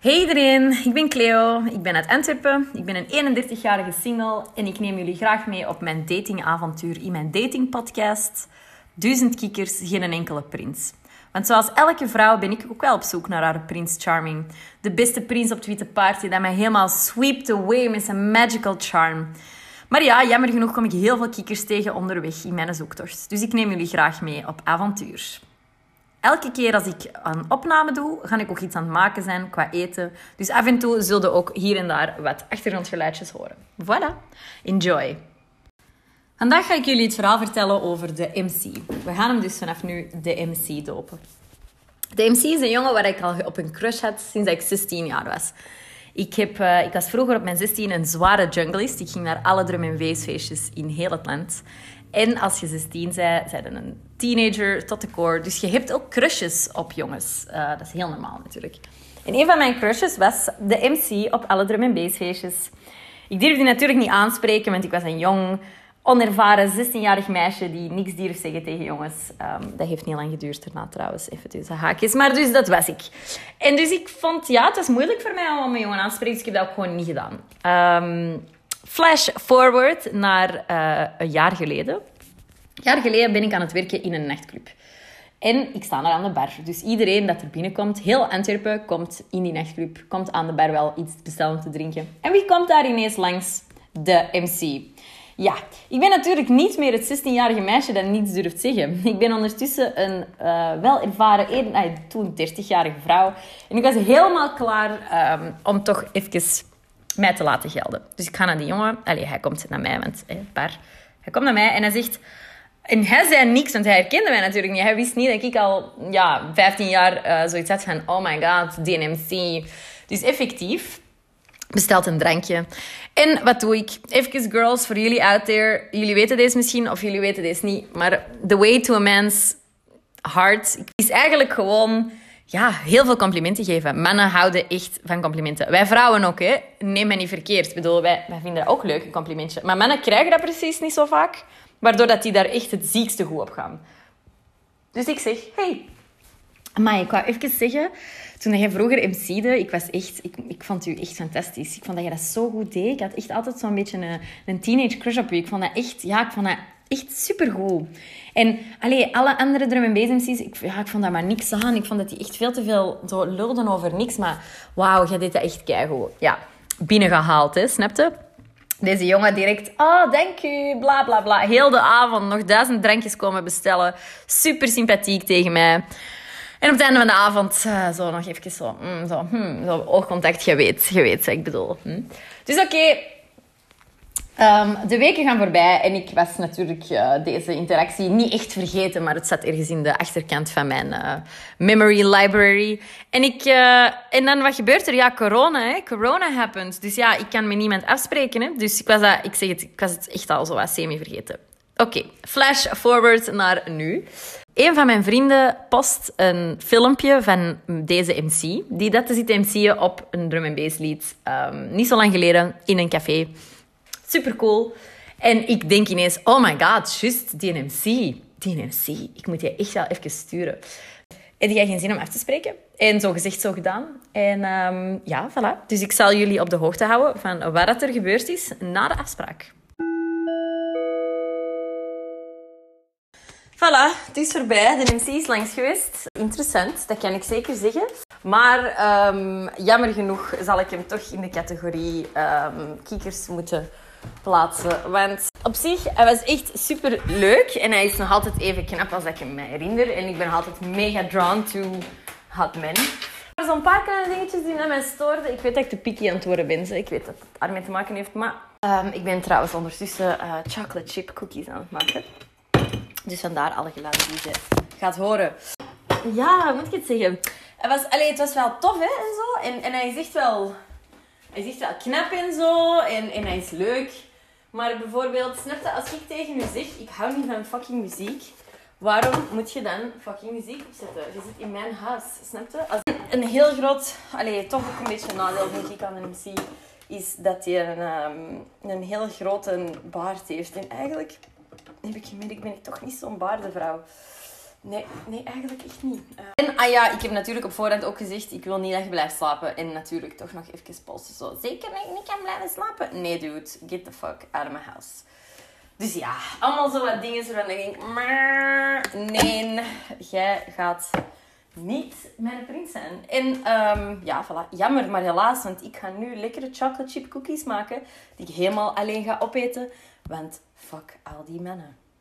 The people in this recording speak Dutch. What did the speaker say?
Hey iedereen, ik ben Cleo, ik ben uit Antwerpen, ik ben een 31-jarige single en ik neem jullie graag mee op mijn datingavontuur in mijn datingpodcast Duizend kikkers, geen enkele prins. Want zoals elke vrouw ben ik ook wel op zoek naar haar prins charming. De beste prins op het witte die mij helemaal sweept away met zijn magical charm. Maar ja, jammer genoeg kom ik heel veel kikkers tegen onderweg in mijn zoektocht. Dus ik neem jullie graag mee op avontuur. Elke keer als ik een opname doe, ga ik ook iets aan het maken zijn qua eten. Dus af en toe zullen ook hier en daar wat achtergrondgeluidjes horen. Voilà, enjoy! Vandaag ga ik jullie het verhaal vertellen over de MC. We gaan hem dus vanaf nu de MC dopen. De MC is een jongen waar ik al op een crush had sinds ik 16 jaar was. Ik, uh, ik was vroeger op mijn 16 een zware junglist. Ik ging naar alle drum- en feestjes in heel het land. En als je 16 bent, zijn een teenager tot de core. Dus je hebt ook crushes op jongens. Uh, dat is heel normaal natuurlijk. En een van mijn crushes was de MC op alle drum- en feestjes. Ik durfde die natuurlijk niet aanspreken, want ik was een jong, onervaren 16-jarig meisje die niks durft zeggen tegen jongens. Um, dat heeft niet lang geduurd daarna trouwens, even tussen haakjes. Maar dus dat was ik. En dus ik vond, ja, het was moeilijk voor mij om een jongen aan te spreken, dus ik heb dat ook gewoon niet gedaan. Um, flash forward naar uh, een jaar geleden. Een jaar geleden ben ik aan het werken in een nachtclub. En ik sta daar aan de bar. Dus iedereen dat er binnenkomt, heel Antwerpen, komt in die nachtclub, komt aan de bar wel iets bestellen te drinken. En wie komt daar ineens langs? De MC. Ja, ik ben natuurlijk niet meer het 16-jarige meisje dat niets durft zeggen. Ik ben ondertussen een uh, wel ervaren, uh, toen 30-jarige vrouw. En ik was helemaal klaar um, om toch even mij te laten gelden. Dus ik ga naar die jongen. Allee, hij komt naar mij, want eh, paar. Hij komt naar mij en hij zegt... En hij zei niks, want hij herkende mij natuurlijk niet. Hij wist niet dat ik al ja, 15 jaar uh, zoiets had van... Oh my god, DNMC. Dus effectief bestelt een drankje. En wat doe ik? Even girls, voor jullie out there. Jullie weten deze misschien, of jullie weten deze niet. Maar the way to a man's heart is eigenlijk gewoon ja, heel veel complimenten geven. Mannen houden echt van complimenten. Wij vrouwen ook, hè. Neem mij niet verkeerd. Bedoel, wij, wij vinden dat ook leuk, een complimentje. Maar mannen krijgen dat precies niet zo vaak. Waardoor dat die daar echt het ziekste goed op gaan. Dus ik zeg, hey, maar ik wou even zeggen, toen jij vroeger MC'de, ik was echt, ik, ik vond u echt fantastisch. Ik vond dat je dat zo goed deed. Ik had echt altijd zo'n beetje een, een teenage crush op u. Ik vond dat echt, ja, ik vond dat echt supergoed. En allee, alle andere drum en bass ik, ja, ik vond dat maar niks aan. Ik vond dat die echt veel te veel zo lulden over niks. Maar wauw, jij deed dat echt keigoed. Ja, binnengehaald, hè, snapte? Deze jongen direct, oh, dank u, bla bla bla. Heel de avond nog duizend drankjes komen bestellen. Super sympathiek tegen mij. En op het einde van de avond uh, zo nog even zo, mm, zo, hmm, zo oogcontact. Je weet, je weet ik bedoel. Hm? Dus oké, um, de weken gaan voorbij en ik was natuurlijk uh, deze interactie niet echt vergeten, maar het zat ergens in de achterkant van mijn uh, memory library. En, ik, en dan, wat gebeurt er? Ja, corona, hè? Corona happened. Dus ja, ik kan met niemand afspreken. Hè? Dus ik was, dat, ik zeg het, ik was het echt al zo wat semi-vergeten. Oké, flash forward naar nu. Een van mijn vrienden post een filmpje van deze MC, die dat zitten MC'en op een drum and bass lied. Um, niet zo lang geleden in een café. Super cool. En ik denk ineens, oh my god, just die MC. Die MC, ik moet je echt wel even sturen. Heb jij geen zin om af te spreken? En zo gezegd, zo gedaan. En um, ja, voilà. Dus ik zal jullie op de hoogte houden van wat er gebeurd is na de afspraak. Voilà, het is voorbij. De MC is langs geweest. Interessant, dat kan ik zeker zeggen. Maar um, jammer genoeg zal ik hem toch in de categorie um, kiekers moeten plaatsen. Want op zich, hij was echt super leuk. En hij is nog altijd even knap als ik hem me herinner. En ik ben altijd mega drawn to hot men. Er zijn een paar kleine dingetjes die naar mij stoorden. Ik weet dat ik te picky aan het worden ben. Ik weet dat het daarmee te maken heeft. Maar um, ik ben trouwens ondertussen uh, chocolate chip cookies aan het maken. Dus vandaar alle geluiden die je gaat horen. Ja, hoe moet ik het zeggen? Het was, allez, het was wel tof, hè, en zo. En, en hij is echt wel... Hij is echt wel knap en zo. En, en hij is leuk. Maar bijvoorbeeld, snap je, als ik tegen u zeg... Ik hou niet van fucking muziek. Waarom moet je dan fucking muziek opzetten? Je zit in mijn huis, snap je? Als een heel groot... Allez, toch ook een beetje een nadeel, denk ik, aan een MC... Is dat hij een, um, een heel grote baard heeft. En eigenlijk heb ik gemerkt, ben ik toch niet zo'n baardenvrouw. Nee, nee, eigenlijk echt niet. Uh... En ah ja, ik heb natuurlijk op voorhand ook gezegd, ik wil niet dat je blijft slapen. En natuurlijk toch nog even posten. Zo, zeker dat ik niet kan blijven slapen? Nee, dude, get the fuck out of my house. Dus ja, allemaal zo wat dingen waarvan ik denk, maar nee, jij gaat niet mijn prins zijn. En um, ja, voilà, jammer, maar helaas, want ik ga nu lekkere chocolate chip cookies maken die ik helemaal alleen ga opeten. Want fuck al die mannen.